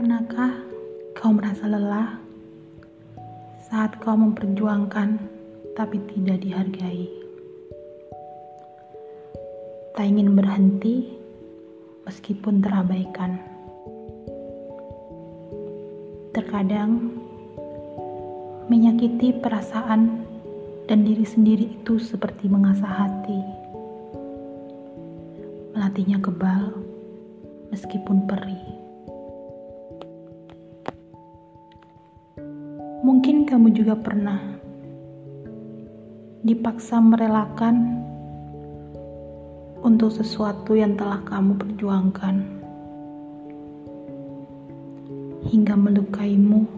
Pernahkah kau merasa lelah saat kau memperjuangkan tapi tidak dihargai? Tak ingin berhenti meskipun terabaikan. Terkadang menyakiti perasaan dan diri sendiri itu seperti mengasah hati. Melatihnya kebal meskipun perih. Mungkin kamu juga pernah dipaksa merelakan untuk sesuatu yang telah kamu perjuangkan hingga melukaimu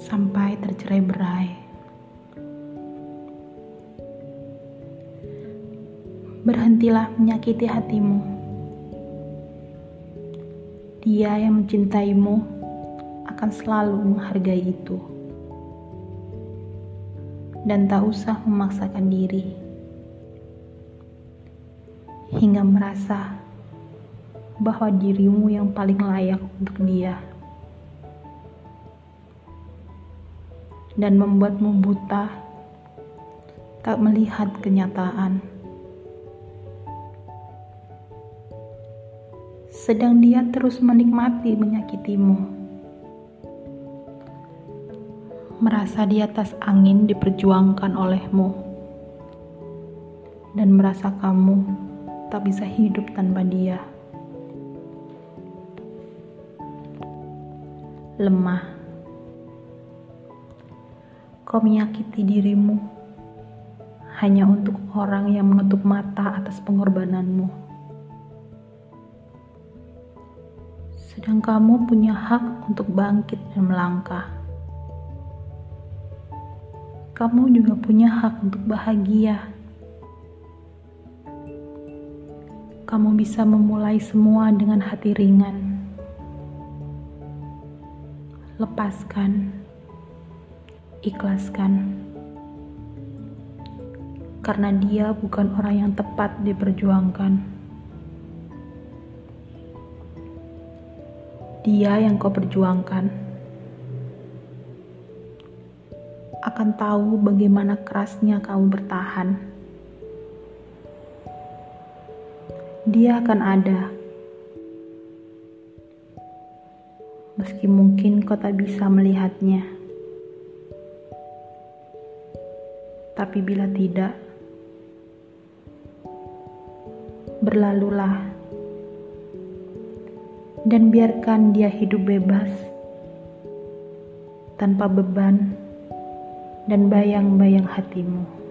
sampai tercerai berai. Berhentilah menyakiti hatimu. Dia yang mencintaimu akan selalu menghargai itu. Dan tak usah memaksakan diri. Hingga merasa bahwa dirimu yang paling layak untuk dia. Dan membuatmu buta tak melihat kenyataan. Sedang dia terus menikmati menyakitimu merasa di atas angin diperjuangkan olehmu, dan merasa kamu tak bisa hidup tanpa dia. Lemah, kau menyakiti dirimu hanya untuk orang yang menutup mata atas pengorbananmu. Sedang kamu punya hak untuk bangkit dan melangkah kamu juga punya hak untuk bahagia. Kamu bisa memulai semua dengan hati ringan. Lepaskan, ikhlaskan, karena dia bukan orang yang tepat diperjuangkan. Dia yang kau perjuangkan. Akan tahu bagaimana kerasnya kamu bertahan. Dia akan ada, meski mungkin kau tak bisa melihatnya. Tapi bila tidak, berlalulah dan biarkan dia hidup bebas tanpa beban dan bayang-bayang hatimu.